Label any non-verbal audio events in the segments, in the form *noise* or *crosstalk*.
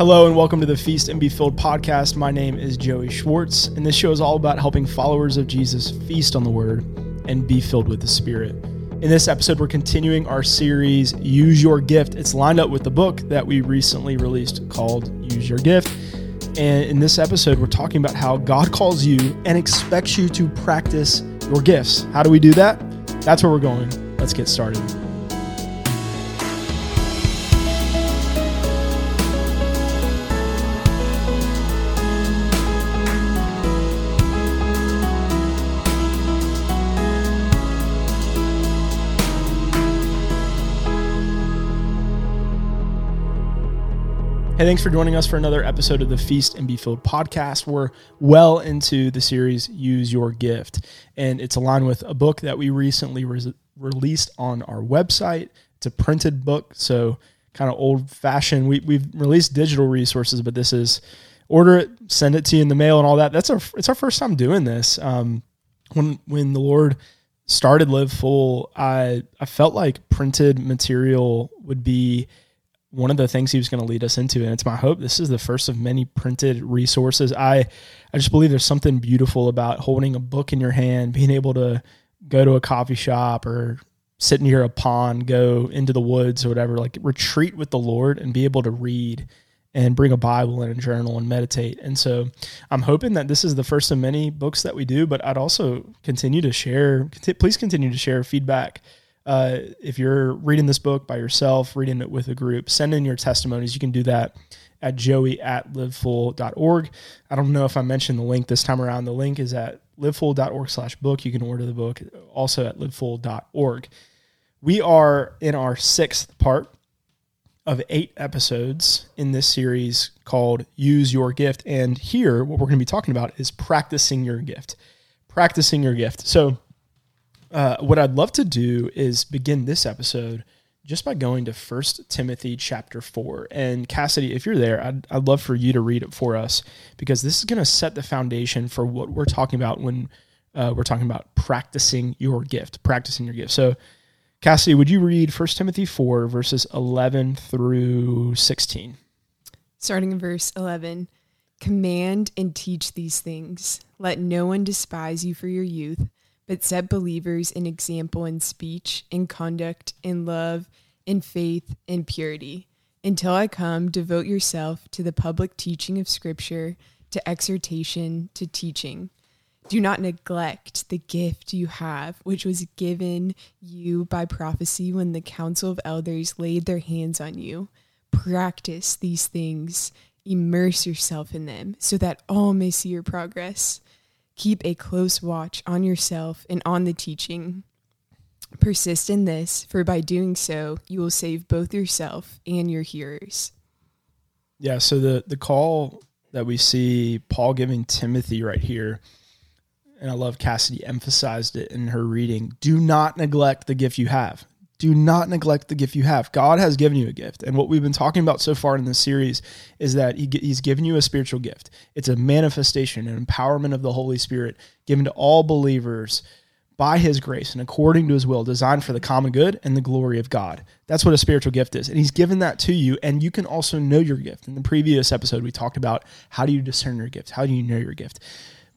Hello and welcome to the Feast and Be Filled podcast. My name is Joey Schwartz, and this show is all about helping followers of Jesus feast on the Word and be filled with the Spirit. In this episode, we're continuing our series, Use Your Gift. It's lined up with the book that we recently released called Use Your Gift. And in this episode, we're talking about how God calls you and expects you to practice your gifts. How do we do that? That's where we're going. Let's get started. Hey, thanks for joining us for another episode of the Feast and Be Filled podcast. We're well into the series Use Your Gift, and it's aligned with a book that we recently re- released on our website. It's a printed book, so kind of old fashioned. We, we've released digital resources, but this is order it, send it to you in the mail, and all that. That's our it's our first time doing this. Um, when when the Lord started Live Full, I I felt like printed material would be one of the things he was going to lead us into and it's my hope this is the first of many printed resources. I i just believe there's something beautiful about holding a book in your hand being able to go to a coffee shop or sit near a pond go into the woods or whatever like retreat with the lord and be able to read and bring a bible and a journal and meditate. And so i'm hoping that this is the first of many books that we do but i'd also continue to share please continue to share feedback uh, if you're reading this book by yourself, reading it with a group, send in your testimonies. You can do that at joey at livefull.org. I don't know if I mentioned the link this time around. The link is at livefull.org slash book. You can order the book also at livefull.org. We are in our sixth part of eight episodes in this series called Use Your Gift. And here, what we're going to be talking about is practicing your gift. Practicing your gift. So, uh, what I'd love to do is begin this episode just by going to First Timothy chapter 4. And Cassidy, if you're there, I'd, I'd love for you to read it for us because this is going to set the foundation for what we're talking about when uh, we're talking about practicing your gift, practicing your gift. So, Cassidy, would you read First Timothy 4, verses 11 through 16? Starting in verse 11 Command and teach these things. Let no one despise you for your youth but set believers an example in speech, in conduct, in love, in faith, in purity. Until I come, devote yourself to the public teaching of Scripture, to exhortation, to teaching. Do not neglect the gift you have, which was given you by prophecy when the council of elders laid their hands on you. Practice these things, immerse yourself in them, so that all may see your progress. Keep a close watch on yourself and on the teaching. Persist in this, for by doing so, you will save both yourself and your hearers. Yeah, so the the call that we see Paul giving Timothy right here, and I love Cassidy emphasized it in her reading. Do not neglect the gift you have do not neglect the gift you have. God has given you a gift. And what we've been talking about so far in this series is that he, He's given you a spiritual gift. It's a manifestation, an empowerment of the Holy Spirit given to all believers by His grace and according to His will, designed for the common good and the glory of God. That's what a spiritual gift is. And He's given that to you. And you can also know your gift. In the previous episode, we talked about how do you discern your gift? How do you know your gift?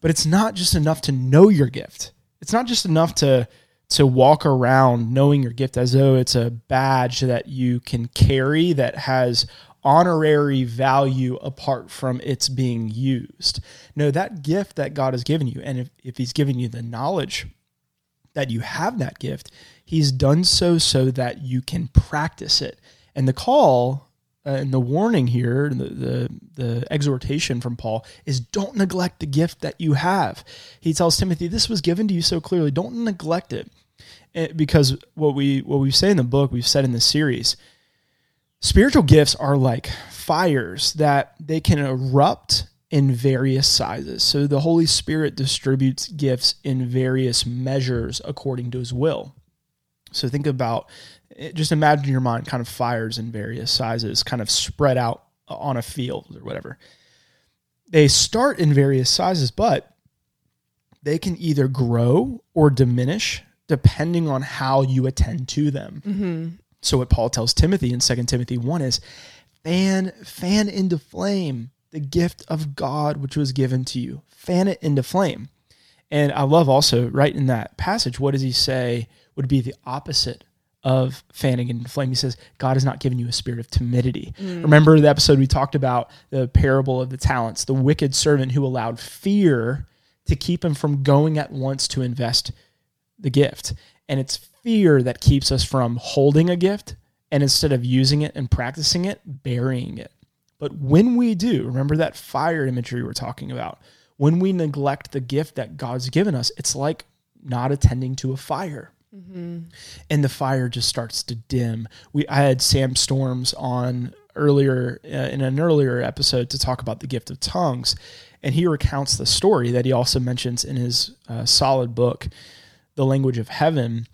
But it's not just enough to know your gift, it's not just enough to to walk around knowing your gift as though it's a badge that you can carry that has honorary value apart from its being used. No, that gift that God has given you, and if, if He's given you the knowledge that you have that gift, He's done so so that you can practice it. And the call uh, and the warning here, the, the, the exhortation from Paul is don't neglect the gift that you have. He tells Timothy, "This was given to you so clearly. Don't neglect it." Eh, because what we what we say in the book, we've said in the series, spiritual gifts are like fires that they can erupt in various sizes. So the Holy Spirit distributes gifts in various measures according to His will. So think about just imagine your mind kind of fires in various sizes, kind of spread out on a field or whatever. They start in various sizes, but they can either grow or diminish depending on how you attend to them. Mm-hmm. So, what Paul tells Timothy in 2 Timothy 1 is fan fan into flame the gift of God which was given to you. Fan it into flame. And I love also right in that passage, what does he say would be the opposite of fanning into flame? He says, God has not given you a spirit of timidity. Mm. Remember the episode we talked about the parable of the talents, the wicked servant who allowed fear to keep him from going at once to invest the gift. And it's fear that keeps us from holding a gift and instead of using it and practicing it, burying it. But when we do, remember that fire imagery we're talking about, when we neglect the gift that God's given us, it's like not attending to a fire. Mm-hmm. And the fire just starts to dim. We I had Sam Storms on earlier uh, in an earlier episode to talk about the gift of tongues, and he recounts the story that he also mentions in his uh, solid book, The Language of Heaven,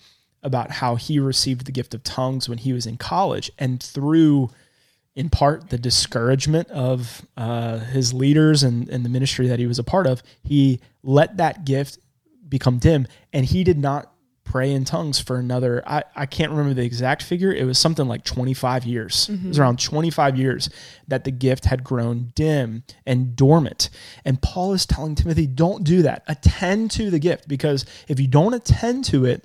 about how he received the gift of tongues when he was in college, and through in part the discouragement of uh, his leaders and, and the ministry that he was a part of, he let that gift become dim. And he did not pray in tongues for another I, I can't remember the exact figure it was something like 25 years mm-hmm. it was mm-hmm. around 25 years that the gift had grown dim and dormant and paul is telling timothy don't do that attend to the gift because if you don't attend to it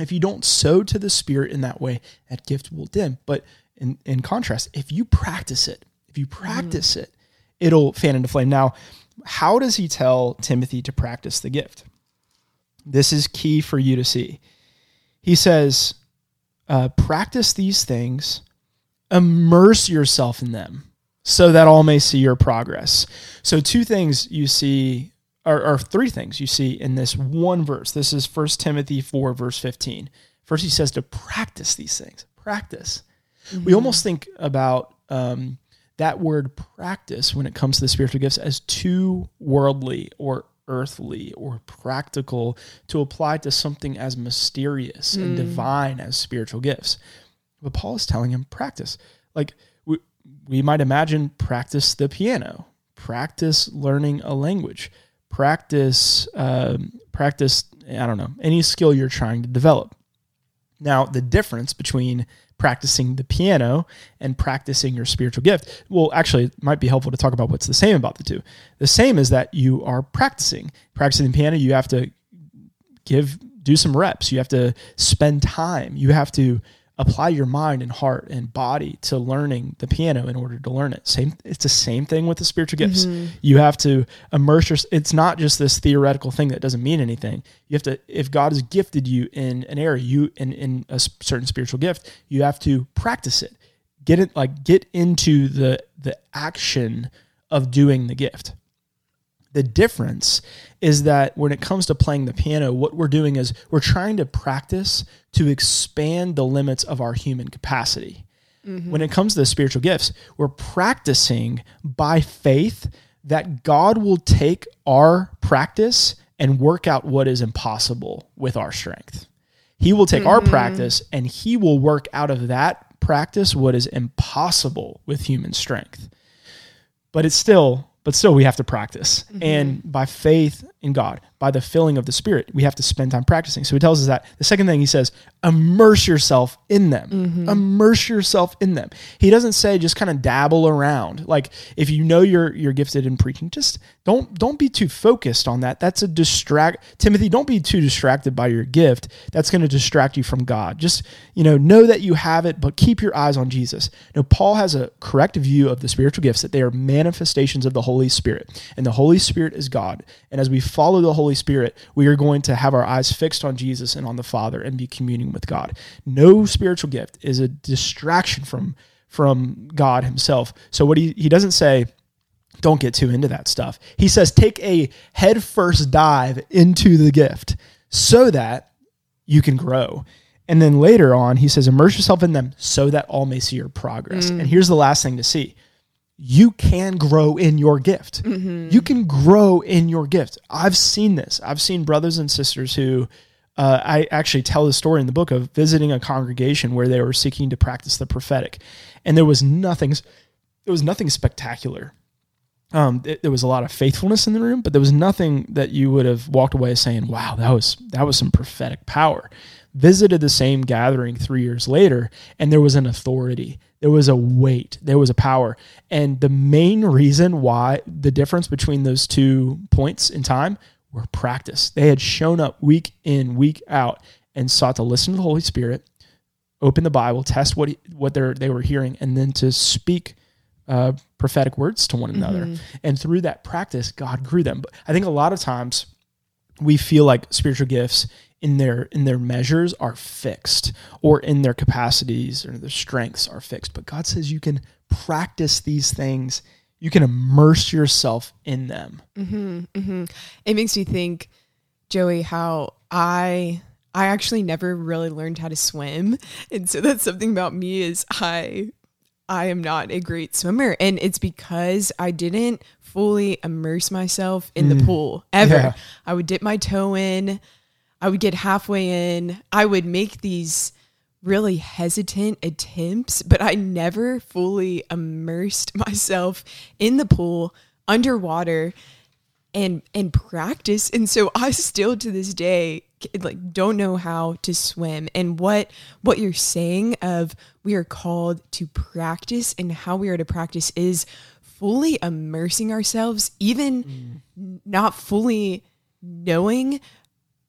if you don't sow to the spirit in that way that gift will dim but in, in contrast, if you practice it, if you practice mm. it, it'll fan into flame. Now, how does he tell Timothy to practice the gift? This is key for you to see. He says, uh, practice these things, immerse yourself in them so that all may see your progress. So, two things you see, or, or three things you see in this one verse. This is 1 Timothy 4, verse 15. First, he says to practice these things. Practice. Mm-hmm. We almost think about um, that word practice when it comes to the spiritual gifts as too worldly or earthly or practical to apply to something as mysterious mm. and divine as spiritual gifts. But Paul is telling him practice. Like we, we might imagine practice the piano, practice learning a language, practice um, practice I don't know any skill you're trying to develop. Now the difference between practicing the piano and practicing your spiritual gift. Well, actually, it might be helpful to talk about what's the same about the two. The same is that you are practicing. Practicing the piano, you have to give do some reps. You have to spend time. You have to apply your mind and heart and body to learning the piano in order to learn it. Same it's the same thing with the spiritual gifts. Mm-hmm. You have to immerse yourself. It's not just this theoretical thing that doesn't mean anything. You have to if God has gifted you in an area, you in in a certain spiritual gift, you have to practice it. Get it like get into the the action of doing the gift. The difference is that when it comes to playing the piano, what we're doing is we're trying to practice to expand the limits of our human capacity. Mm-hmm. When it comes to the spiritual gifts, we're practicing by faith that God will take our practice and work out what is impossible with our strength. He will take mm-hmm. our practice and he will work out of that practice what is impossible with human strength. But it's still but still we have to practice. Mm-hmm. And by faith in God, by the filling of the Spirit, we have to spend time practicing. So he tells us that. The second thing he says, immerse yourself in them. Mm-hmm. Immerse yourself in them. He doesn't say just kind of dabble around. Like if you know you're you're gifted in preaching, just don't don't be too focused on that. That's a distract Timothy, don't be too distracted by your gift. That's going to distract you from God. Just, you know, know that you have it, but keep your eyes on Jesus. Now Paul has a correct view of the spiritual gifts that they are manifestations of the Holy Spirit. And the Holy Spirit is God. And as we follow the Holy Spirit, we are going to have our eyes fixed on Jesus and on the Father and be communing with God. No spiritual gift is a distraction from from God himself. So what he he doesn't say don't get too into that stuff. He says take a headfirst dive into the gift so that you can grow. And then later on, he says, immerse yourself in them so that all may see your progress. Mm. And here's the last thing to see you can grow in your gift. Mm-hmm. You can grow in your gift. I've seen this. I've seen brothers and sisters who uh, I actually tell the story in the book of visiting a congregation where they were seeking to practice the prophetic, and there was nothing. There was nothing spectacular. Um, it, there was a lot of faithfulness in the room, but there was nothing that you would have walked away saying, "Wow, that was that was some prophetic power." Visited the same gathering three years later, and there was an authority, there was a weight, there was a power. And the main reason why the difference between those two points in time were practice. They had shown up week in, week out, and sought to listen to the Holy Spirit, open the Bible, test what he, what they they were hearing, and then to speak uh, prophetic words to one another. Mm-hmm. And through that practice, God grew them. But I think a lot of times we feel like spiritual gifts in their in their measures are fixed or in their capacities or their strengths are fixed but god says you can practice these things you can immerse yourself in them mm-hmm, mm-hmm. it makes me think joey how i i actually never really learned how to swim and so that's something about me is i i am not a great swimmer and it's because i didn't fully immerse myself in mm. the pool ever yeah. i would dip my toe in I would get halfway in. I would make these really hesitant attempts, but I never fully immersed *laughs* myself in the pool underwater and and practice. And so I still to this day like don't know how to swim and what what you're saying of we are called to practice and how we are to practice is fully immersing ourselves even mm. not fully knowing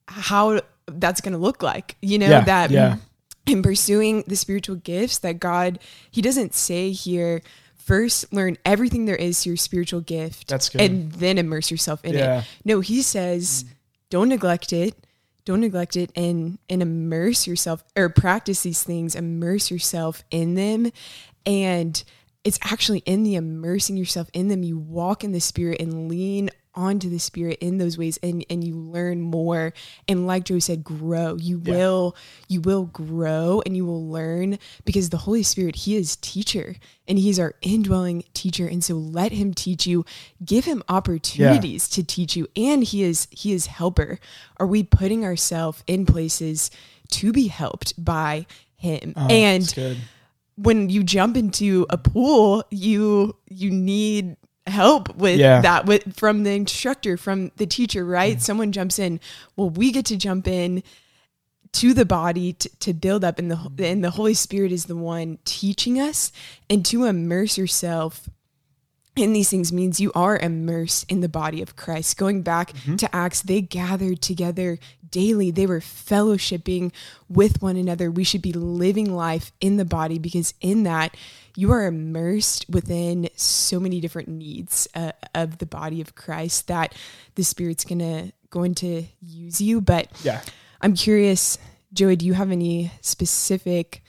how that's going to look like. You know, yeah, that yeah. in pursuing the spiritual gifts that God, He doesn't say here, first learn everything there is to your spiritual gift. That's good. And then immerse yourself in yeah. it. No, He says, don't neglect it. Don't neglect it and and immerse yourself or practice these things, immerse yourself in them. And it's actually in the immersing yourself in them, you walk in the spirit and lean onto the spirit in those ways and and you learn more. And like joe said grow. You yeah. will you will grow and you will learn because the holy spirit he is teacher and he's our indwelling teacher. And so let him teach you. Give him opportunities yeah. to teach you. And he is he is helper. Are we putting ourselves in places to be helped by him? Oh, and when you jump into a pool you you need help with yeah. that with from the instructor from the teacher right mm. someone jumps in well we get to jump in to the body to, to build up and the and the holy spirit is the one teaching us and to immerse yourself in these things means you are immersed in the body of Christ. Going back mm-hmm. to Acts, they gathered together daily. They were fellowshipping with one another. We should be living life in the body because in that you are immersed within so many different needs uh, of the body of Christ that the Spirit's gonna going to use you. But yeah, I'm curious, Joey. Do you have any specific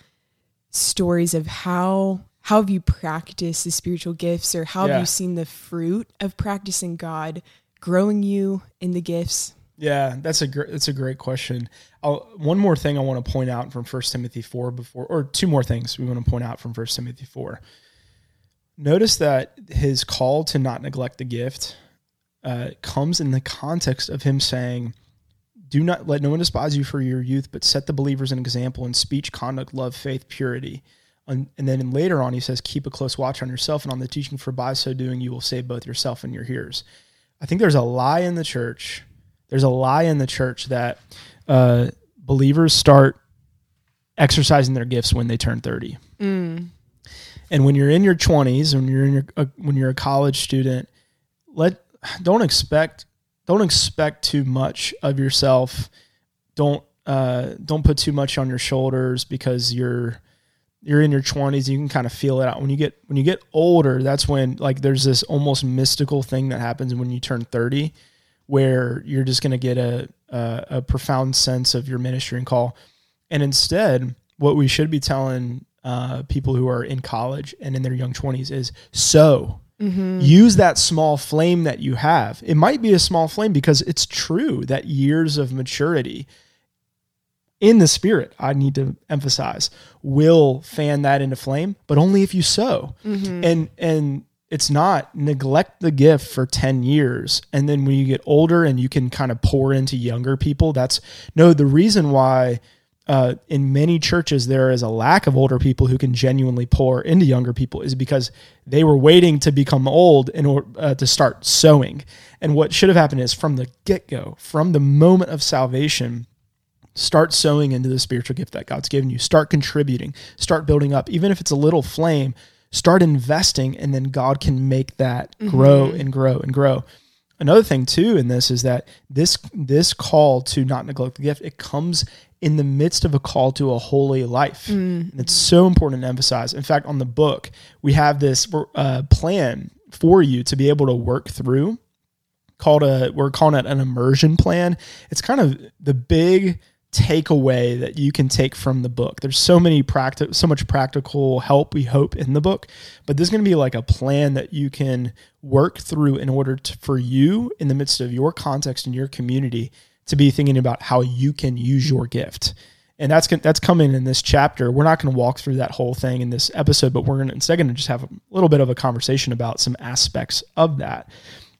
stories of how how have you practiced the spiritual gifts, or how yeah. have you seen the fruit of practicing God growing you in the gifts? Yeah, that's a great that's a great question. I'll, one more thing I want to point out from First Timothy four before, or two more things we want to point out from First Timothy four. Notice that his call to not neglect the gift uh, comes in the context of him saying, "Do not let no one despise you for your youth, but set the believers an example in speech, conduct, love, faith, purity." And, and then later on, he says, "Keep a close watch on yourself and on the teaching, for by so doing, you will save both yourself and your hearers." I think there's a lie in the church there's a lie in the church that uh, believers start exercising their gifts when they turn 30. Mm. And when you're in your 20s, when you're in your uh, when you're a college student, let don't expect don't expect too much of yourself. Don't uh, don't put too much on your shoulders because you're you're in your 20s you can kind of feel it out when you get when you get older that's when like there's this almost mystical thing that happens when you turn 30 where you're just going to get a, a, a profound sense of your ministry and call. And instead, what we should be telling uh, people who are in college and in their young 20s is so mm-hmm. use that small flame that you have. It might be a small flame because it's true that years of maturity in the spirit, I need to emphasize, will fan that into flame, but only if you sow. Mm-hmm. And and it's not neglect the gift for 10 years and then when you get older and you can kind of pour into younger people that's no the reason why uh, in many churches there is a lack of older people who can genuinely pour into younger people is because they were waiting to become old in order uh, to start sowing and what should have happened is from the get-go from the moment of salvation Start sowing into the spiritual gift that God's given you. Start contributing. Start building up. Even if it's a little flame, start investing, and then God can make that grow and grow and grow. Another thing too in this is that this this call to not neglect the gift, it comes in the midst of a call to a holy life. And it's so important to emphasize. In fact, on the book, we have this uh, plan for you to be able to work through called a we're calling it an immersion plan. It's kind of the big takeaway that you can take from the book. There's so many practical so much practical help we hope in the book, but this is going to be like a plan that you can work through in order to, for you in the midst of your context and your community to be thinking about how you can use your gift. And that's that's coming in this chapter. We're not going to walk through that whole thing in this episode, but we're going to instead going to just have a little bit of a conversation about some aspects of that.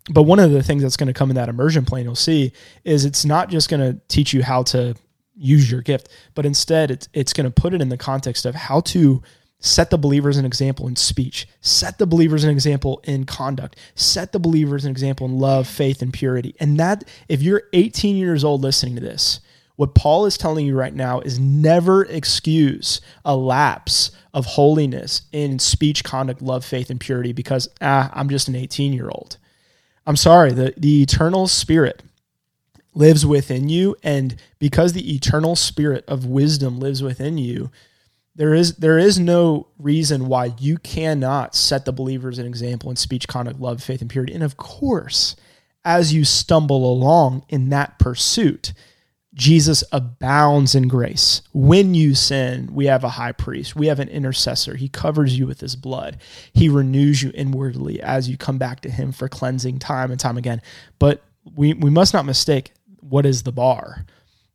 But one of the things that's going to come in that immersion plan you'll see is it's not just going to teach you how to use your gift, but instead it's it's going to put it in the context of how to set the believers an example in speech, set the believers an example in conduct, set the believers an example in love, faith, and purity. And that if you're 18 years old listening to this, what Paul is telling you right now is never excuse a lapse of holiness in speech, conduct, love, faith, and purity because ah, I'm just an 18 year old. I'm sorry, the, the eternal spirit lives within you. And because the eternal spirit of wisdom lives within you, there is there is no reason why you cannot set the believers an example in speech, conduct, love, faith, and purity. And of course, as you stumble along in that pursuit, Jesus abounds in grace. When you sin, we have a high priest, we have an intercessor. He covers you with his blood. He renews you inwardly as you come back to him for cleansing time and time again. But we, we must not mistake what is the bar.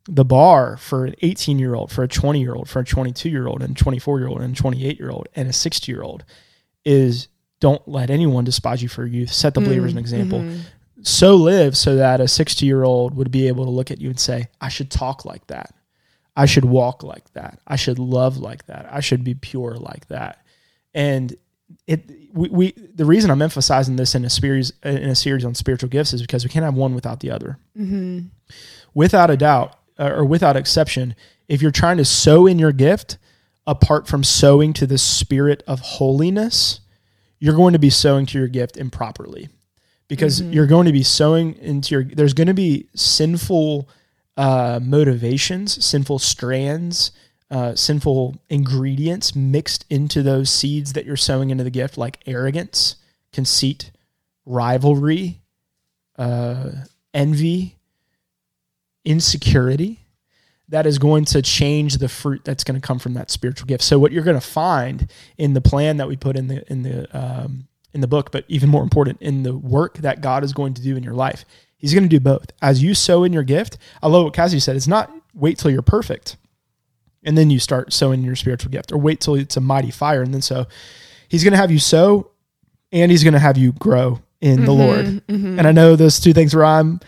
The bar for an 18 year old, for a 20 year old, for a 22 year old, and 24 year old, and 28 year old, and a 60 year old is don't let anyone despise you for youth. Set the believers an example. Mm-hmm. So live so that a 60 year old would be able to look at you and say, I should talk like that. I should walk like that. I should love like that. I should be pure like that. And it we, we the reason I'm emphasizing this in a series in a series on spiritual gifts is because we can't have one without the other. Without a doubt, uh, or without exception, if you're trying to sow in your gift apart from sowing to the spirit of holiness, you're going to be sowing to your gift improperly. Because you're going to be sowing into your there's going to be sinful uh, motivations sinful strands uh, sinful ingredients mixed into those seeds that you're sowing into the gift like arrogance conceit rivalry uh, envy insecurity that is going to change the fruit that's going to come from that spiritual gift. So what you're going to find in the plan that we put in the in the um, in the book, but even more important, in the work that God is going to do in your life, He's going to do both. As you sow in your gift, I love what Cassie said. It's not wait till you're perfect, and then you start sowing your spiritual gift, or wait till it's a mighty fire, and then sow. He's going to have you sow, and He's going to have you grow in the Lord. And I know those two things rhyme,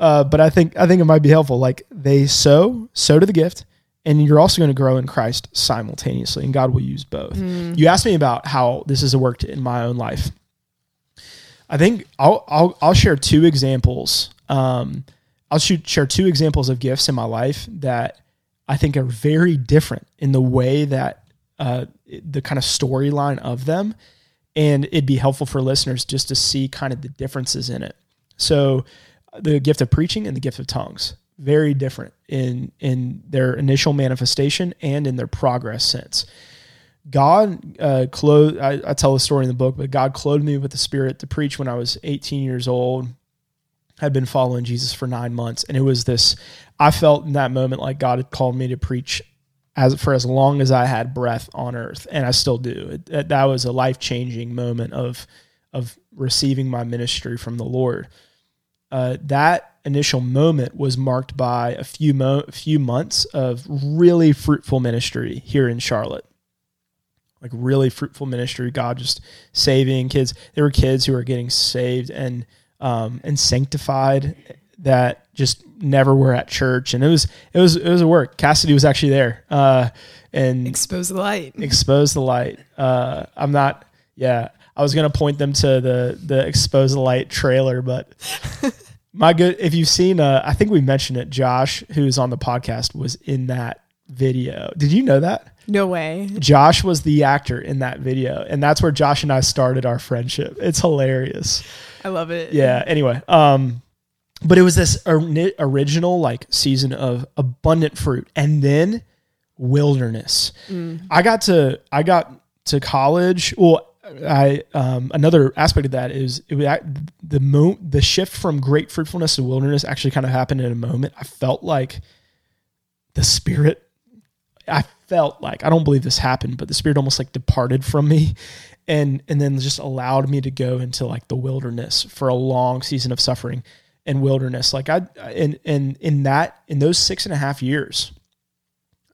uh, but I think I think it might be helpful. Like they sow, sow to the gift, and you're also going to grow in Christ simultaneously, and God will use both. You asked me about how this has worked in my own life. I think I'll I'll, I'll share two examples. Um, I'll shoot, share two examples of gifts in my life that I think are very different in the way that uh, the kind of storyline of them, and it'd be helpful for listeners just to see kind of the differences in it. So, the gift of preaching and the gift of tongues very different in in their initial manifestation and in their progress since. God uh, clothed. I, I tell the story in the book, but God clothed me with the Spirit to preach when I was 18 years old. Had been following Jesus for nine months, and it was this. I felt in that moment like God had called me to preach as for as long as I had breath on earth, and I still do. It, that- was a life changing moment of of receiving my ministry from the Lord. Uh, that initial moment was marked by a few mo- few months of really fruitful ministry here in Charlotte like really fruitful ministry. God just saving kids. There were kids who were getting saved and um, and sanctified that just never were at church, and it was it was it was a work. Cassidy was actually there uh, and Expose the light. expose the light. Uh, I'm not. Yeah, I was gonna point them to the the expose the light trailer, but *laughs* my good if you've seen uh I think we mentioned it, Josh, who's on the podcast, was in that video. Did you know that? No way. Josh was the actor in that video, and that's where Josh and I started our friendship. It's hilarious. I love it. Yeah. Anyway, um, but it was this or- original like season of abundant fruit, and then wilderness. I got to I got to college. Well, I um, another aspect of that is it was at- the mo- the shift from great fruitfulness to wilderness actually kind of happened in a moment. I felt like the spirit. I felt like I don't believe this happened, but the spirit almost like departed from me, and and then just allowed me to go into like the wilderness for a long season of suffering and wilderness. Like I and and in that in those six and a half years,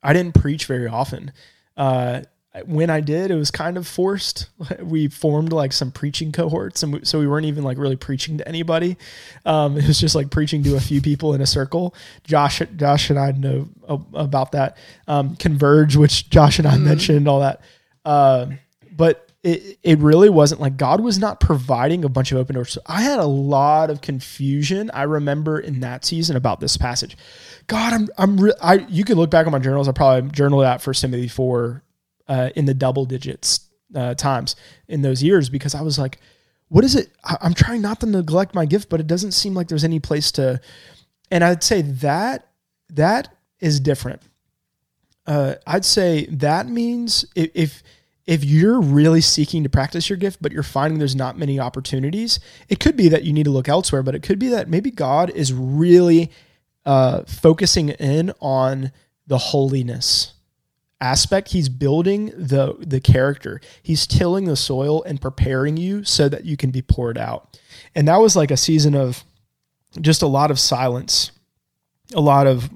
I didn't preach very often. Uh, when I did, it was kind of forced. *laughs* We formed like some preaching cohorts, and we, so we weren't even like really preaching to anybody. Um, it was just like preaching to a few people in a circle. Josh, Josh and I know about that. Um, Converge, which Josh and I mentioned, all that. Uh, but it, it really wasn't like God was not providing a bunch of open doors. So I had a lot of confusion. I remember in that season about this passage. God, I'm I'm re- I you could look back on my journals. I probably journaled out First Timothy four uh, in the double digits uh, times in those years because I was like, what is it? I, I'm trying not to neglect my gift, but it doesn't seem like there's any place to. And I'd say that that is different. Uh, I'd say that means if, if if you're really seeking to practice your gift, but you're finding there's not many opportunities, it could be that you need to look elsewhere. But it could be that maybe God is really uh, focusing in on the holiness aspect. He's building the the character. He's tilling the soil and preparing you so that you can be poured out. And that was like a season of just a lot of silence, a lot of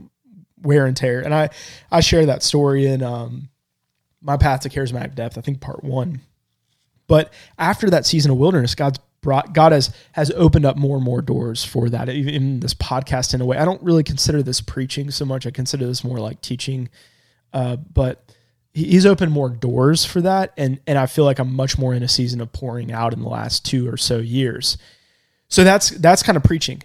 wear and tear. And I I share that story in um, my path to charismatic depth. I think part one. But after that season of wilderness, God's brought God has has opened up more and more doors for that. Even in this podcast, in a way, I don't really consider this preaching so much. I consider this more like teaching. Uh, but he's opened more doors for that, and and I feel like I'm much more in a season of pouring out in the last two or so years. So that's that's kind of preaching.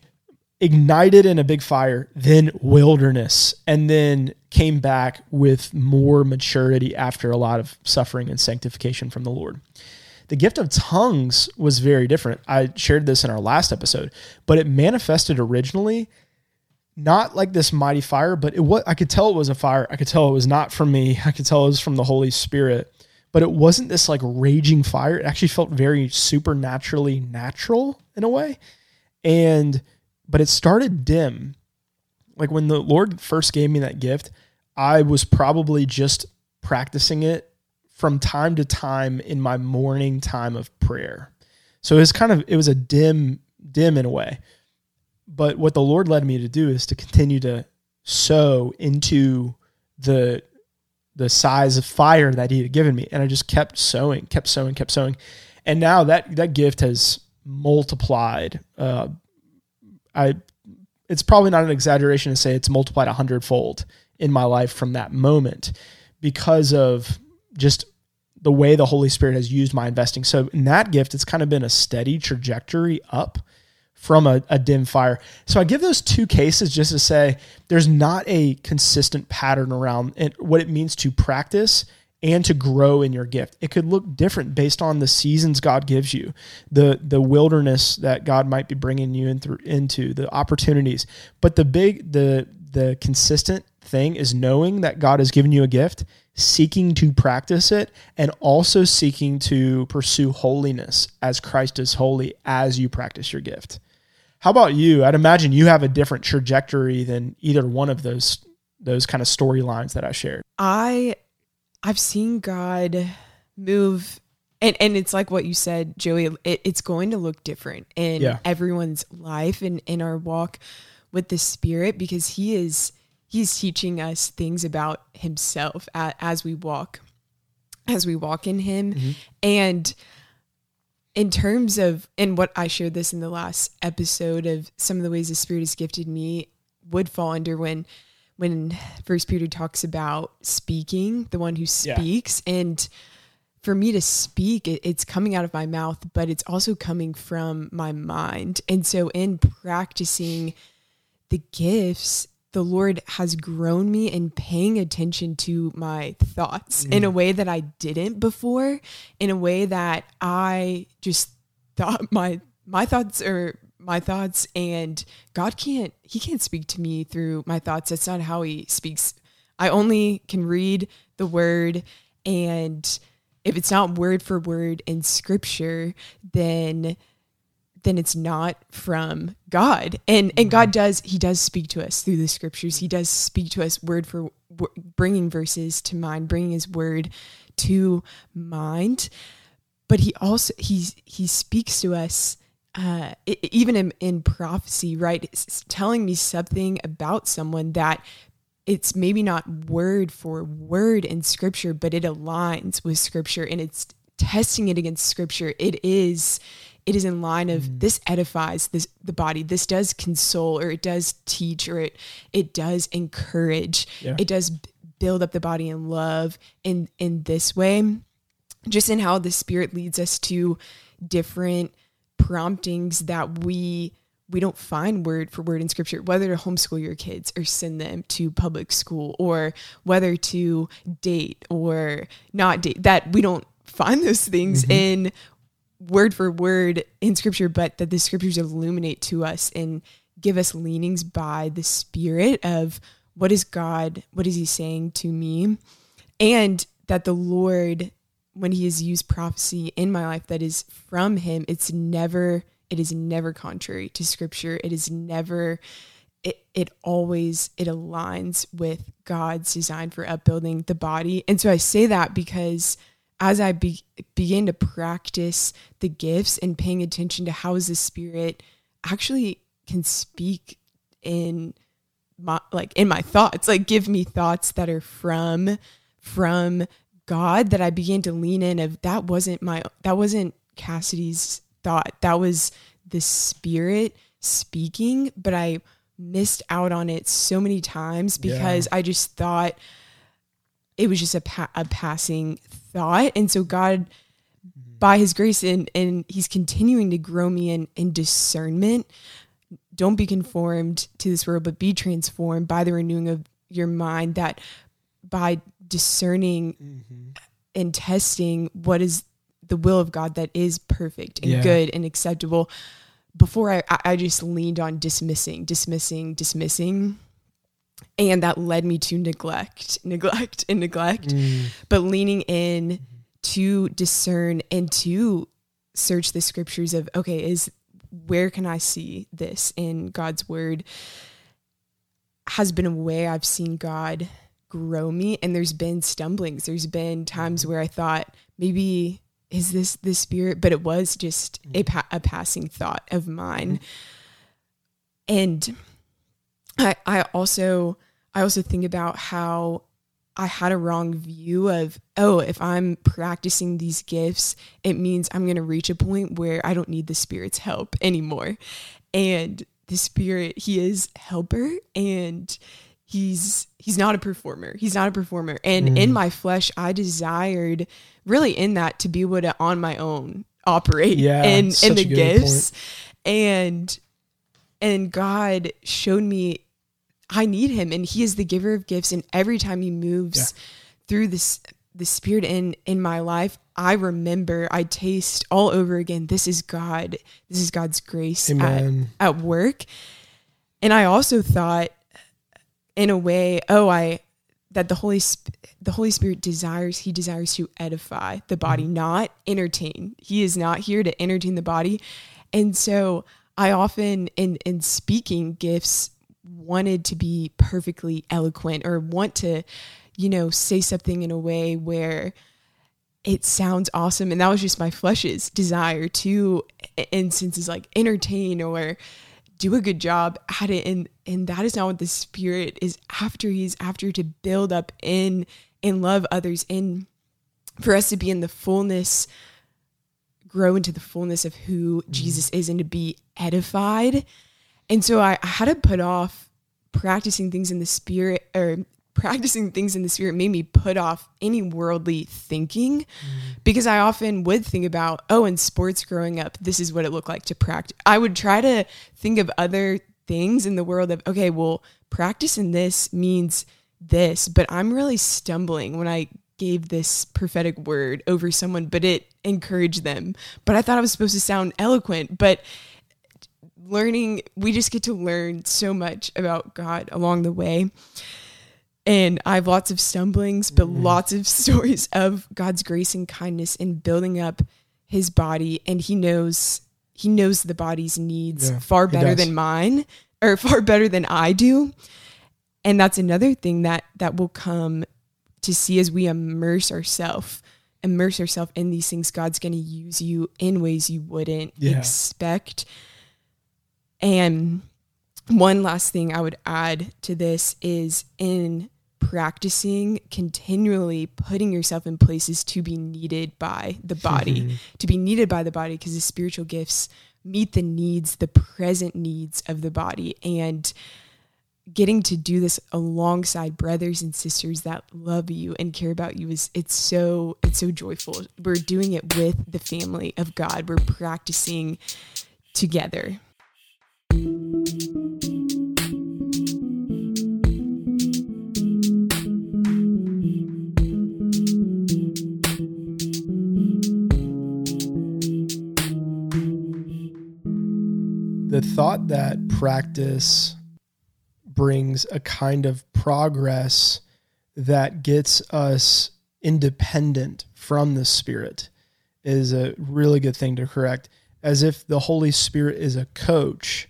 Ignited in a big fire, then wilderness, and then came back with more maturity after a lot of suffering and sanctification from the Lord. The gift of tongues was very different. I shared this in our last episode, but it manifested originally not like this mighty fire, but it was I could tell it was a fire. I could tell it was not from me. I could tell it was from the Holy Spirit. But it wasn't this like raging fire. It actually felt very supernaturally natural in a way. And but it started dim. Like when the Lord first gave me that gift, I was probably just practicing it from time to time in my morning time of prayer. So it was kind of it was a dim dim in a way but what the Lord led me to do is to continue to sow into the the size of fire that He had given me, and I just kept sowing, kept sowing, kept sowing, and now that that gift has multiplied. Uh, I it's probably not an exaggeration to say it's multiplied a hundredfold in my life from that moment because of just the way the Holy Spirit has used my investing. So in that gift, it's kind of been a steady trajectory up from a, a dim fire. So I give those two cases just to say there's not a consistent pattern around what it means to practice and to grow in your gift. It could look different based on the seasons God gives you, the the wilderness that God might be bringing you in through, into, the opportunities. But the big the the consistent thing is knowing that God has given you a gift, seeking to practice it, and also seeking to pursue holiness as Christ is holy as you practice your gift. How about you? I'd imagine you have a different trajectory than either one of those those kind of storylines that I shared. I I've seen God move and and it's like what you said, Joey, it, it's going to look different in Yeah. everyone's life and in our walk with the spirit because he is he's teaching us things about himself as we walk as we walk in him mm-hmm. and in terms of and what I shared this in the last episode of some of the ways the spirit has gifted me would fall under when when first peter talks about speaking the one who Yeah. speaks and for me to speak, it, it's coming out of my mouth, but it's also coming from my mind. And so, in practicing the gifts, the Lord has grown me in paying attention to my thoughts mm. in a way that I didn't before, in a way that I just thought my my thoughts are my thoughts and God can't he can't speak to me through my thoughts. That's not how he speaks. I only can read the word and if it's not word for word in scripture, then then it's not from God. And and God mm-hmm. does he does speak to us through the scriptures. He does speak to us word for bringing verses to mind, bringing his word to mind. But he also he he speaks to us uh, even in, in prophecy, right? It's telling me something about someone that it's maybe not word for word in scripture, but it aligns with scripture and it's testing it against scripture. It is it is in line of mm. this edifies this the body. This does console or it does teach or it it does encourage. Yeah. It does build up the body in love in in this way. Just in how the spirit leads us to different promptings that we we don't find word for word in scripture whether to homeschool your kids or send them to public school or whether to date or not date that we don't find those things mm-hmm. in word for word in scripture but that the scriptures illuminate to us and give us leanings by the spirit of what is god what is he saying to me and that the lord when he has used prophecy in my life that is from him it's never it is never contrary to scripture. It is never it, it always it aligns with God's design for upbuilding the body. And so I say that because as I be, begin to practice the gifts and paying attention to how is the spirit actually can speak in my like in my thoughts, like give me thoughts that are from from God that I began to lean in of that wasn't my that wasn't Cassidy's thought. That was the spirit speaking, but I missed out on it so many times because yeah. I just thought it was just a, pa- a passing thought. And so God, mm-hmm. by his grace and, and he's continuing to grow me in, in discernment. Don't be conformed to this world, but be transformed by the renewing of your mind that by discerning mm-hmm. and testing what is the will of God that is perfect and yeah. good and acceptable. Before I, I just leaned on dismissing, dismissing, dismissing. And that led me to neglect, *laughs* neglect, and neglect. Mm. But leaning in to discern and to search the scriptures of, okay, is where can I see this in God's word? Has been a way I've seen God grow me. And there's been stumblings. There's been times mm-hmm. where I thought maybe is this the spirit? But it was just a, mm-hmm. pa- a passing thought of mine. Mm-hmm. And I, I also, I also think about how I had a wrong view of, oh, if I'm practicing these gifts, it means I'm going to reach a point where I don't need the Spirit's help anymore. And the Spirit, He is helper and he's he's not a performer. He's not a performer. And mm. in my flesh i desired really in that to be able to on my own operate yeah, in in the gifts point. and and god showed me i need him. And he is the giver of gifts. And every time he moves yeah. through this the spirit in in my life i remember i taste all over again this is god. This is god's grace at, at work. And i also thought in a way, oh, I that the Holy the Holy Spirit desires he desires to edify the body, mm-hmm. not entertain. He is not here to entertain the body. And so I often in in speaking gifts wanted to be perfectly eloquent or want to, you know, say something in a way where it sounds awesome and that was just my flesh's desire to instances like entertain or do a good job at it and and that is not what the spirit is after he's after to build up in and love others in for us to be in the fullness grow into the fullness of who mm-hmm. Jesus is and to be edified and so I, I had to put off practicing things in the spirit or practicing things in the spirit made me put off any worldly thinking because I often would think about, oh, in sports growing up, this is what it looked like to practice. I would try to think of other things in the world of, okay, well, practice in this means this, but I'm really stumbling when I gave this prophetic word over someone, but it encouraged them. But I thought I was supposed to sound eloquent, but learning, we just get to learn so much about God along the way. And I have lots of stumblings, but Mm-hmm. lots of *laughs* stories of God's grace and kindness in building up his body. And he knows, he knows the body's needs Yeah, far better than mine or *laughs* far better than I do. And that's another thing that, that will come to see as we immerse ourselves immerse ourselves in these things god's going to use you in ways you wouldn't Yeah. expect and one last thing i would add to this is in practicing continually putting yourself in places to be needed by the body mm-hmm. to be needed by the body because the spiritual gifts meet the needs the present needs of the body. And getting to do this alongside brothers and sisters that love you and care about you is it's so it's so joyful. We're doing it with the family of god. We're practicing together thought that practice brings a kind of progress that gets us independent from the spirit is a really good thing to correct. As if the holy spirit is a coach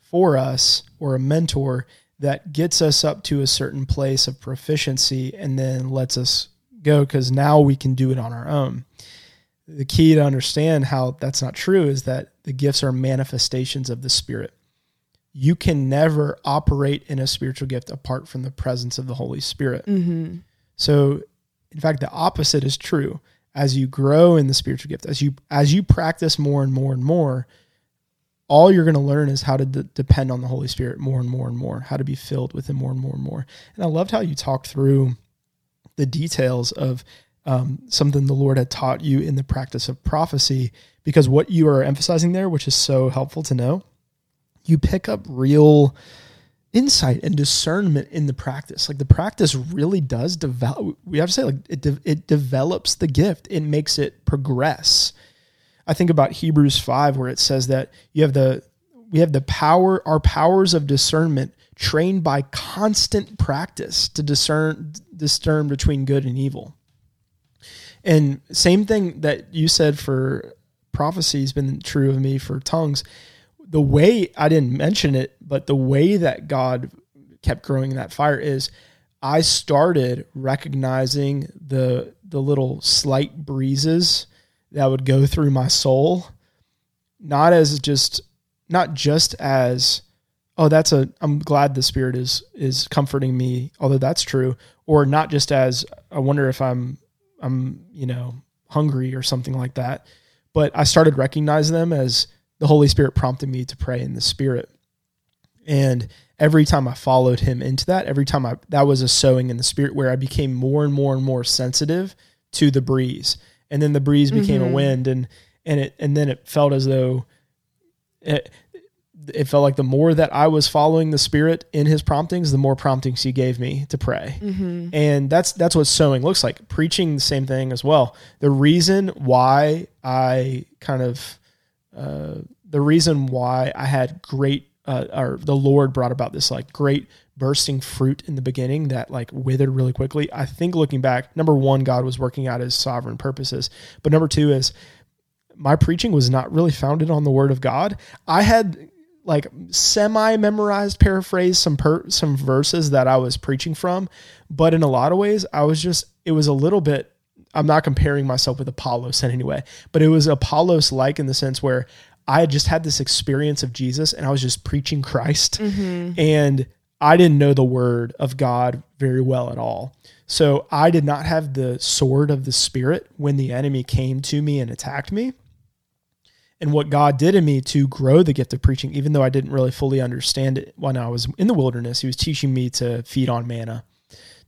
for us or a mentor that gets us up to a certain place of proficiency and then lets us go because now we can do it on our own the key to understand how that's not true is that the gifts are manifestations of the spirit. You can never operate in a spiritual gift apart from the presence of the holy spirit. Mm-hmm. so in fact the opposite is true. As you grow in the spiritual gift as you as you practice more and more and more all you're going to learn is how to d- depend on the holy spirit more and more and more how to be filled with him more and more and more. And i loved how you talked through the details of um, something the Lord had taught you in the practice of prophecy, because what you are emphasizing there, which is so helpful to know, you pick up real insight and discernment in the practice. Like the practice really does develop. We have to say, like it, de- it develops the gift. It makes it progress. I think about Hebrews five, where it says that you have the we have the power, our powers of discernment trained by constant practice to discern discern between good and evil. And same thing that you said for prophecy has been true of me for tongues. The way I didn't mention it, but the way that God kept growing that fire is I started recognizing the the little slight breezes that would go through my soul, not as just not just as oh that's a I'm glad the spirit is is comforting me, although that's true, or not just as I wonder if I'm I'm, you know, hungry or something like that. But I started recognizing them as the Holy Spirit prompted me to pray in the Spirit. And every time I followed him into that, every time I that was a sowing in the spirit where I became more and more and more sensitive to the breeze. And then the breeze became a Mhm. wind and and it and then it felt as though it, it felt like the more that I was following the spirit in his promptings, the more promptings he gave me to pray. Mm-hmm. and that's that's what sowing looks like. Preaching the same thing as well. The reason why i kind of uh, the reason why i had great uh, or the lord brought about this like great bursting fruit in the beginning that like withered really quickly i think looking back number one god was working out his sovereign purposes. But number two is my preaching was not really founded on the word of god. I had like semi memorized paraphrase some per, some verses that I was preaching from but in a lot of ways I was just it was a little bit I'm not comparing myself with Apollos in any way but it was Apollos like in the sense where I had just had this experience of Jesus and I was just preaching Christ Mm-hmm. and I didn't know the word of God very well at all. So I did not have the sword of the spirit when the enemy came to me and attacked me. And what God did in me to grow the gift of preaching, even though I didn't really fully understand it when I was in the wilderness, He was teaching me to feed on manna.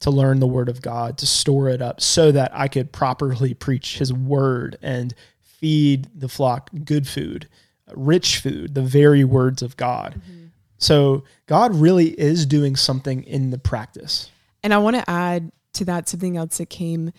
to learn the word of God, to store it up so that I could properly preach his word and feed the flock good food, rich food, the very words of God. Mm-hmm. So God really is doing something in the practice. And I want to add to that something else that came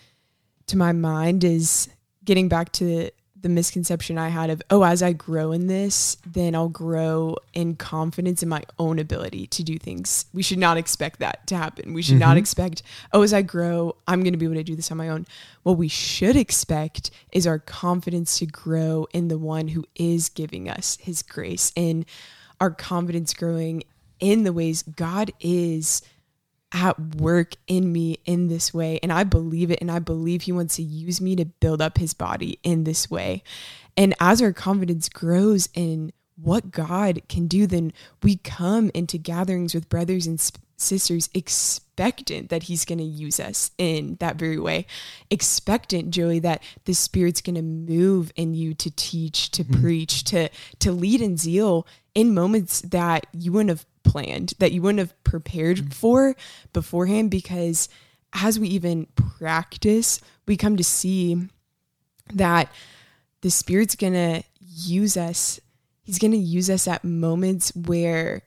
to my mind is getting back to the misconception I had of, oh, as I grow in this, then I'll grow in confidence in my own ability to do things. We should not expect that to happen. We should mm-hmm. not expect, oh, as I grow, I'm going to be able to do this on my own. What we should expect is our confidence to grow in the one who is giving us his grace and our confidence growing in the ways God is at work in me in this way. And I believe it. And I believe He wants to use me to build up His body in this way. And as our confidence grows in what God can do, then we come into gatherings with brothers and sisters expectant that He's going to use us in that very way. Expectant, Joey, that the Spirit's going to move in you to teach, to mm-hmm. preach, to to lead in zeal in moments that you wouldn't have planned, that you wouldn't have prepared mm. for beforehand. Because as we even practice, we come to see that the Spirit's going to use us. He's going to use us at moments where,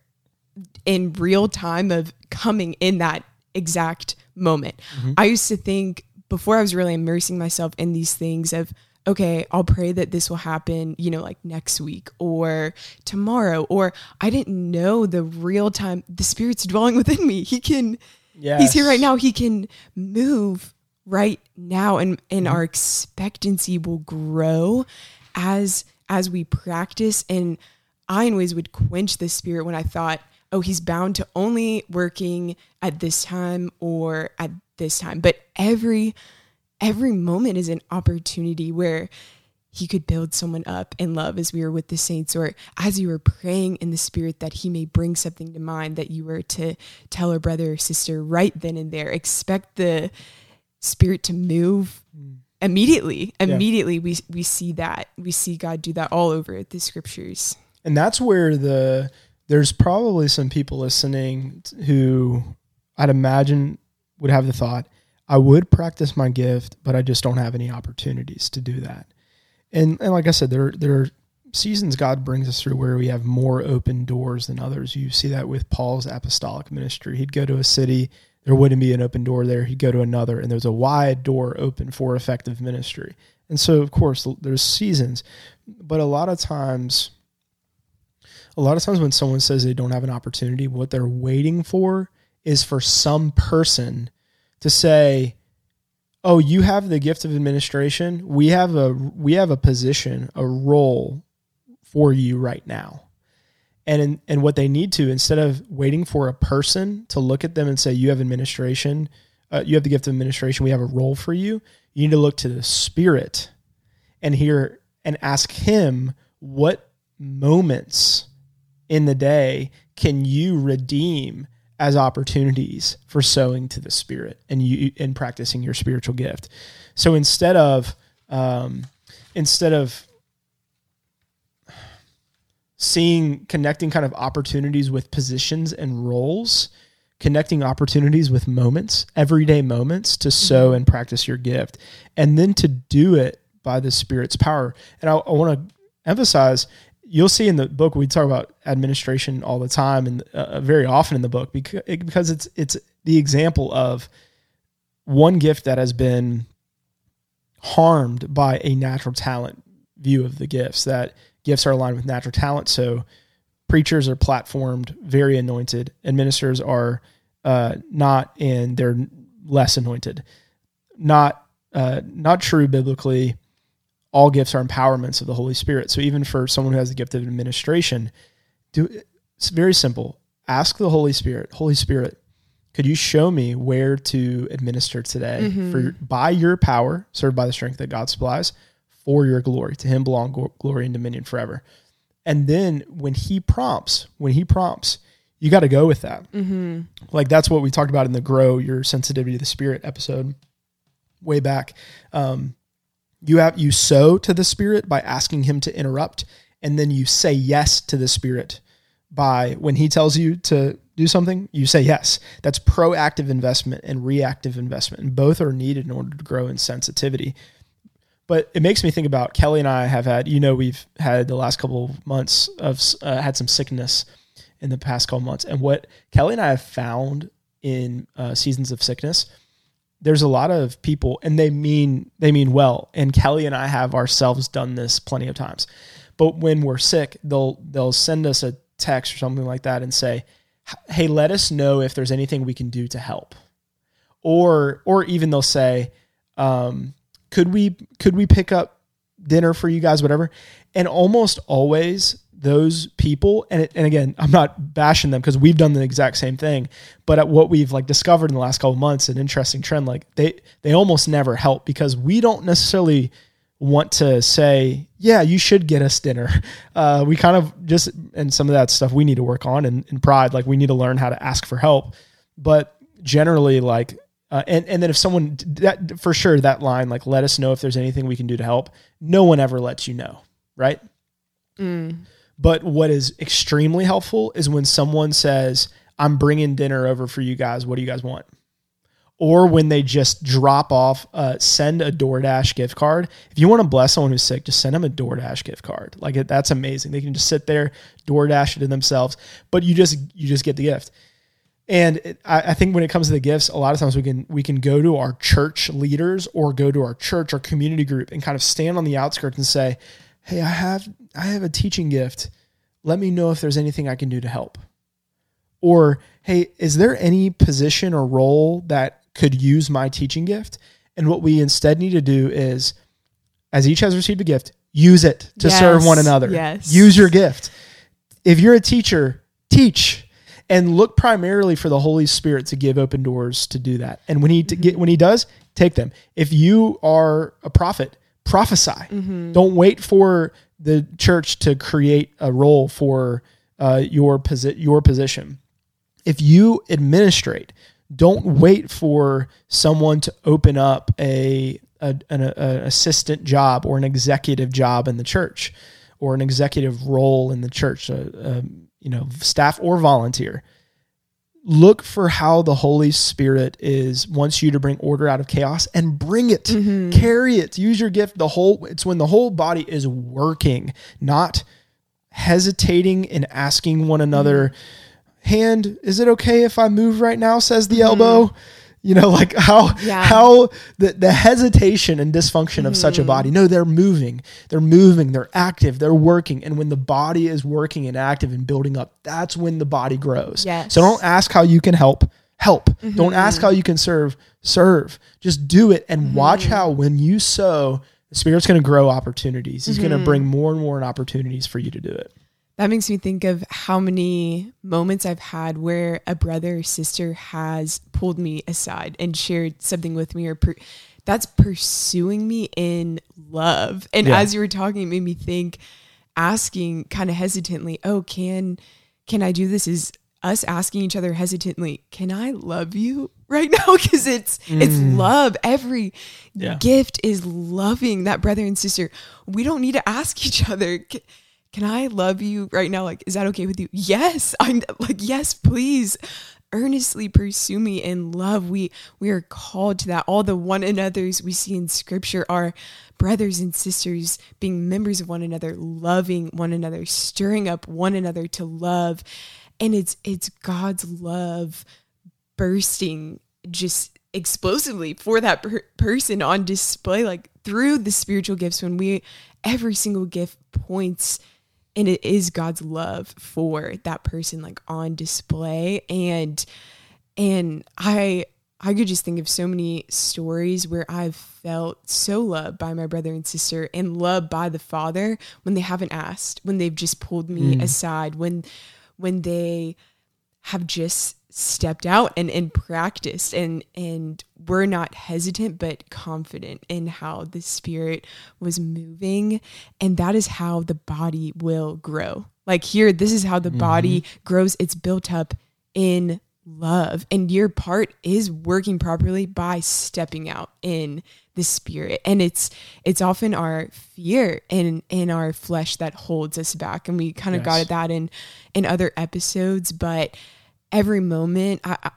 in real time, of coming in that exact moment. Mm-hmm. I used to think before I was really immersing myself in these things of, okay, I'll pray that this will happen, you know, like next week or tomorrow. Or I didn't know the real time the Spirit's dwelling within me. He can, yes. He's here right now. He can move right now, and and mm-hmm. our expectancy will grow as as we practice. And I, in ways, would quench the Spirit when I thought, oh, he's bound to only working at this time or at this time. But every every moment is an opportunity where he could build someone up in love as we were with the saints, or as you were praying in the spirit that he may bring something to mind that you were to tell a brother or sister right then and there. Expect the spirit to move mm. immediately. Immediately, yeah. we we see that we see God do that all over the scriptures, and that's where the there's probably some people listening who I'd imagine would have the thought, I would practice my gift, but I just don't have any opportunities to do that. And and like I said, there there are seasons God brings us through where we have more open doors than others. You see that with Paul's apostolic ministry. He'd go to a city, there wouldn't be an open door there. He'd go to another, and there's a wide door open for effective ministry. And so, of course, there's seasons, but a lot of times, a lot of times when someone says they don't have an opportunity, what they're waiting for is for some person to say, "Oh, you have the gift of administration. We have a we have a position, a role for you right now." And in, and what they need to instead of waiting for a person to look at them and say, "You have administration, uh, you have the gift of administration. We have a role for you." You need to look to the Spirit and hear and ask Him what moments in the day can you redeem as opportunities for sowing to the spirit and you and practicing your spiritual gift. So instead of um, instead of seeing connecting kind of opportunities with positions and roles, connecting opportunities with moments, everyday moments to sow and practice your gift, and then to do it by the Spirit's power. And I, I want to emphasize you'll see in the book we talk about administration all the time and uh, very often in the book because because it's it's the example of one gift that has been harmed by a natural talent view of the gifts. That gifts are aligned with natural talent. So preachers are platformed very anointed. And ministers are uh, not and they're less anointed. Not uh, not true biblically all gifts are empowerments of the Holy Spirit. So even for someone who has the gift of administration, do it's very simple. Ask the Holy Spirit, Holy Spirit, could you show me where to administer today mm-hmm. for by your power, served by the strength that God supplies, for your glory. To him belong glory and dominion forever. And then when he prompts, when he prompts, you got to go with that. Mm-hmm. Like that's what we talked about in the grow your sensitivity to the spirit episode way back. Um, you have you sow to the spirit by asking him to interrupt and then you say yes to the spirit by when he tells you to do something, you say yes. That's proactive investment and reactive investment, and both are needed in order to grow in sensitivity. But it makes me think about Kelly and I have had, you know, we've had the last couple of months of uh, had some sickness in the past couple months, and what Kelly and I have found in uh, seasons of sickness, there's a lot of people, and they mean they mean well. And Kelly and I have ourselves done this plenty of times. But when we're sick, they'll they'll send us a text or something like that and say, "Hey, let us know if there's anything we can do to help," or or even they'll say, um, "Could we could we pick up dinner for you guys, whatever?" And almost always those people and it, and again i'm not bashing them because we've done the exact same thing but at what we've like discovered in the last couple months an interesting trend like they they almost never help because we don't necessarily want to say yeah you should get us dinner *laughs* uh, we kind of just and some of that stuff we need to work on and, and pride like we need to learn how to ask for help but generally like uh, and and then if someone that for sure that line like let us know if there's anything we can do to help no one ever lets you know right Mm. But what is extremely helpful is when someone says, I'm bringing dinner over for you guys. What do you guys want? Or when they just drop off, uh, send a DoorDash gift card. If you want to bless someone who's sick, just send them a DoorDash gift card. Like that's amazing. They can just sit there, DoorDash it to themselves, but you just you just get the gift. And it, I, I think when it comes to the gifts, a lot of times we can we can go to our church leaders or go to our church or community group and kind of stand on the outskirts and say, "Hey, I have I have a teaching gift. Let me know if there's anything I can do to help." Or, "Hey, is there any position or role that could use my teaching gift?" And what we instead need to do is, as each has received a gift, use it to serve one another. yes. Use your gift. If you're a teacher, teach and look primarily for the Holy Spirit to give open doors to do that. And when he to get when he does, take them. If you are a prophet, prophesy. Don't wait for the church to create a role for uh, your posi- your position. If you administrate, don't wait for someone to open up a, a an a, a assistant job or an executive job in the church or an executive role in the church, uh, um, you know, staff or volunteer. Look for how the Holy Spirit is wants you to bring order out of chaos and bring it, mm-hmm. carry it, use your gift. The whole it's when the whole body is working, not hesitating and asking one another, mm-hmm. "Hand, is it okay if I move right now?" Says the mm-hmm. elbow. You know, *laughs* like how Yeah. how the, the hesitation and dysfunction of such a body. Mm. No, they're moving. They're moving. They're active. They're working. And when the body is working and active and building up, that's when the body grows. Yes. So don't ask how you can help. Help. Mm-hmm, don't ask mm-hmm. how you can serve. Serve. Just do it and watch mm. how when you sow, the Spirit's going to grow opportunities. He's going to mm-hmm. bring more and more opportunities for you to do it. That makes me think of how many moments I've had where a brother or sister has pulled me aside and shared something with me or per- that's pursuing me in love. And Yeah. as you were talking, it made me think asking kind of hesitantly, "Oh, can can I do this?" is us asking each other hesitantly, "Can I love you right *laughs* now?" cuz it's it's mm. love. Every Yeah. gift is loving that brother and sister. We don't need to ask *laughs* each other, "Can- I love you right now? Like, is that okay with you? Yes. *laughs* I'm like, yes, please. Earnestly pursue me in love. We we are called to that. All the one another's we see in scripture are brothers and sisters being members of one another, loving one another, stirring up one another to love. And it's it's God's love bursting just explosively for that per- person on display like through the spiritual gifts when we every single gift points and it is God's love for that person like on display. And and I I could just think of so many stories where I've felt so loved by my brother and sister and loved by the father when they haven't asked, when they've just pulled me mm. aside, when when they have just stepped out and, and practiced and and we're not hesitant but confident in how the spirit was moving. And that is how the body will grow. Like here this is how the mm-hmm. body grows. It's built up in love. And your part is working properly by stepping out in the spirit. And it's it's often our fear in in our flesh that holds us back. And we kind of Yes. got at that in in other episodes but every moment I, I,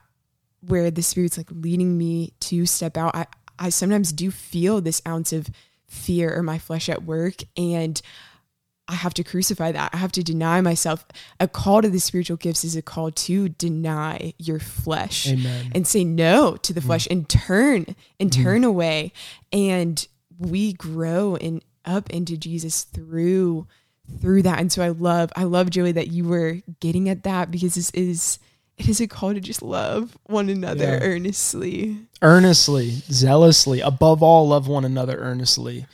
where the spirit's like leading me to step out i i sometimes do feel this ounce of fear or my flesh at work and I have to crucify that. I have to deny myself. A call to the spiritual gifts is a call to deny your flesh Amen. and say no to the flesh and turn and Mhm. turn away. And we grow and up into Jesus through through that. And so I love I love Joey that you were getting at that because this is it is a call to just love one another Yeah. earnestly. earnestly, zealously, above all, love one another earnestly.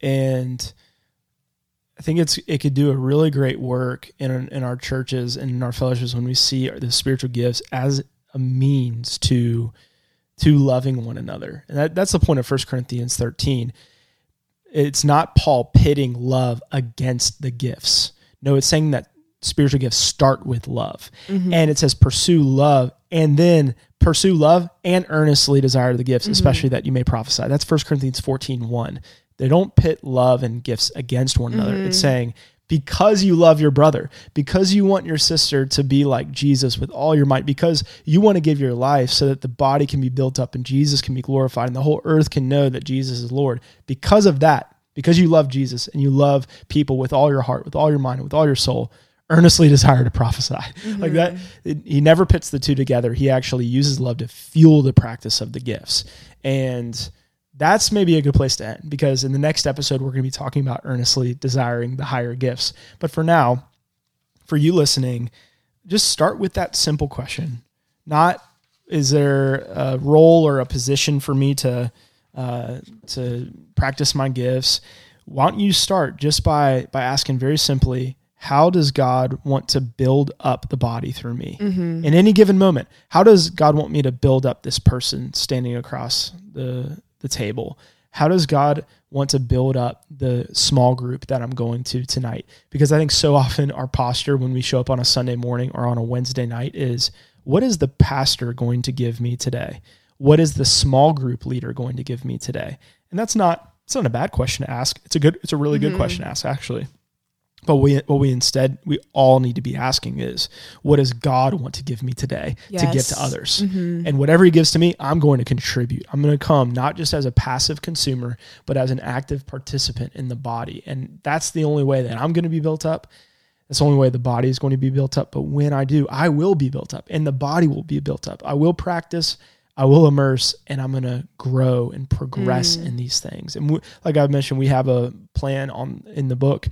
And I think it's it could do a really great work in our, in our churches and in our fellowships when we see the spiritual gifts as a means to to loving one another. And that, that's the point of 1 Corinthians 13. It's not Paul pitting love against the gifts. No, it's saying that spiritual gifts start with love. Mhm. And it says pursue love and then pursue love and earnestly desire the gifts, especially that you may prophesy. That's 1 Corinthians 14 1. They don't pit love and gifts against one another. It's saying, because you love your brother, because you want your sister to be like Jesus with all your might, because you want to give your life so that the body can be built up and Jesus can be glorified and the whole earth can know that Jesus is Lord. Because of that, because you love Jesus and you love people with all your heart, with all your mind, with all your soul, earnestly desire to prophesy. *laughs* Like that, it, he never pits the two together. He actually uses love to fuel the practice of the gifts. And that's maybe a good place to end because in the next episode, we're going to be talking about earnestly desiring the higher gifts. But for now, for you listening, just start with that simple question. Not is there a role or a position for me to uh, to practice my gifts? Why don't you start just by by asking very simply, how does God want to build up the body through me Mm-hmm. in any given moment? How does God want me to build up this person standing across the the table? How does God want to build up the small group that I'm going to tonight? Because I think so often our posture when we show up on a Sunday morning or on a Wednesday night is what is the pastor going to give me today? What is the small group leader going to give me today? And that's not it's not a bad question to ask. It's a good it's a really good Mhm. question to ask actually. But we what we instead we all need to be asking is what does God want to give me today to give to others? Mhm. And whatever he gives to me, I'm going to contribute. I'm going to come not just as a passive consumer, but as an active participant in the body. And that's the only way that I'm going to be built up. That's the only way the body is going to be built up. But when I do, I will be built up and the body will be built up. I will practice, I will immerse, and I'm going to grow and progress Mm. in these things. And we, like I mentioned, we have a plan on in the book.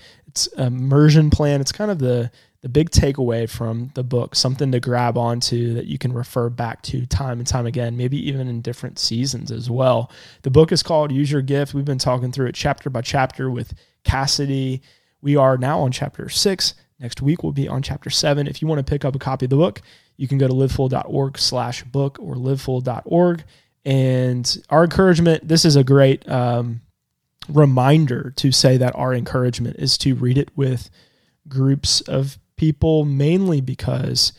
Immersion plan. It's kind of the the big takeaway from the book, something to grab onto that you can refer back to time and time again, maybe even in different seasons as well. The book is called Use Your Gift. We've been talking through it chapter by chapter with Cassidy. We are now on chapter six. Next week we'll be on chapter seven. If you want to pick up a copy of the book, you can go to livefull.org slash book or livefull.org. And our encouragement, this is a great um, reminder to say that our encouragement is to read it with groups of people, mainly because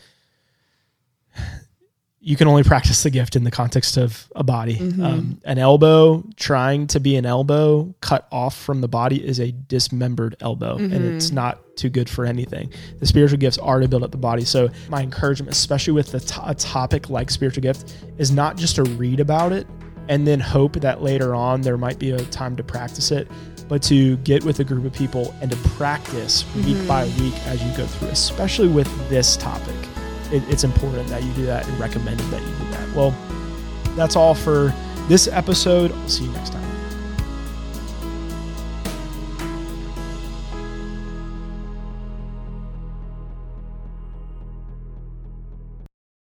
you can only practice the gift in the context of a body. Mhm. Um, an elbow trying to be an elbow cut off from the body is a dismembered elbow, and Mhm. it's not too good for anything. The spiritual gifts are to build up the body. So, my encouragement, especially with the to- a topic like spiritual gift, is not just to read about it and then hope that later on there might be a time to practice it, but to get with a group of people and to practice week Mhm. by week as you go through, especially with this topic. It, it's important that you do that and recommended that you do that. Well, that's all for this episode. I'll see you next time.